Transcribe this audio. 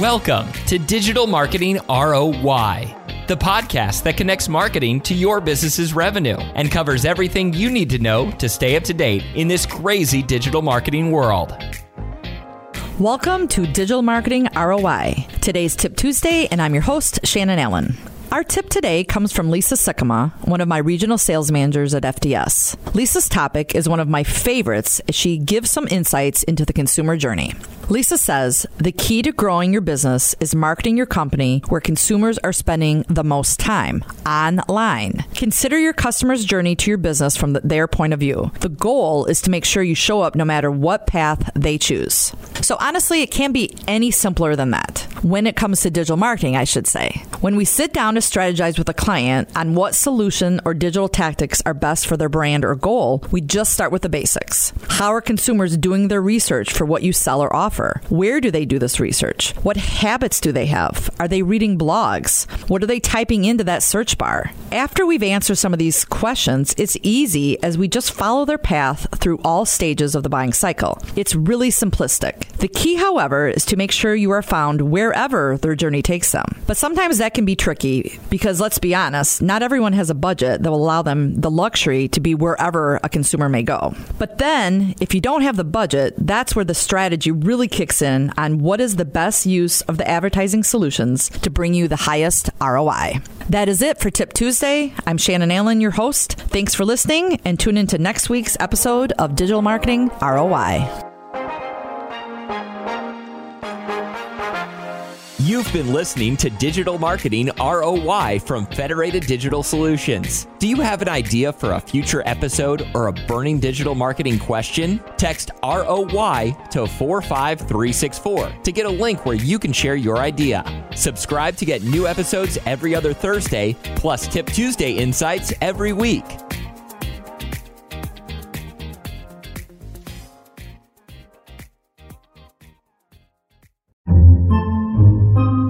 Welcome to Digital Marketing ROI, the podcast that connects marketing to your business's revenue and covers everything you need to know to stay up to date in this crazy digital marketing world. Welcome to Digital Marketing ROI. Today's Tip Tuesday, and I'm your host, Shannon Allen. Our tip today comes from Lisa Sikkema, one of my regional sales managers at FDS. Lisa's topic is one of my favorites as she gives some insights into the consumer journey. Lisa says the key to growing your business is marketing your company where consumers are spending the most time online. Consider your customer's journey to your business from the, their point of view. The goal is to make sure you show up no matter what path they choose. So, honestly, it can't be any simpler than that. When it comes to digital marketing, I should say. When we sit down to strategize with a client on what solution or digital tactics are best for their brand or goal, we just start with the basics. How are consumers doing their research for what you sell or offer? Where do they do this research? What habits do they have? Are they reading blogs? What are they typing into that search bar? After we've answered some of these questions, it's easy as we just follow their path through all stages of the buying cycle. It's really simplistic. The key, however, is to make sure you are found wherever their journey takes them. But sometimes that can be tricky because let's be honest, not everyone has a budget that will allow them the luxury to be wherever a consumer may go. But then, if you don't have the budget, that's where the strategy really kicks in on what is the best use of the advertising solutions to bring you the highest ROI. That is it for Tip Tuesday. I'm Shannon Allen, your host. Thanks for listening and tune into next week's episode of Digital Marketing ROI. You've been listening to Digital Marketing ROI from Federated Digital Solutions. Do you have an idea for a future episode or a burning digital marketing question? Text ROI to 45364 to get a link where you can share your idea. Subscribe to get new episodes every other Thursday, plus Tip Tuesday insights every week.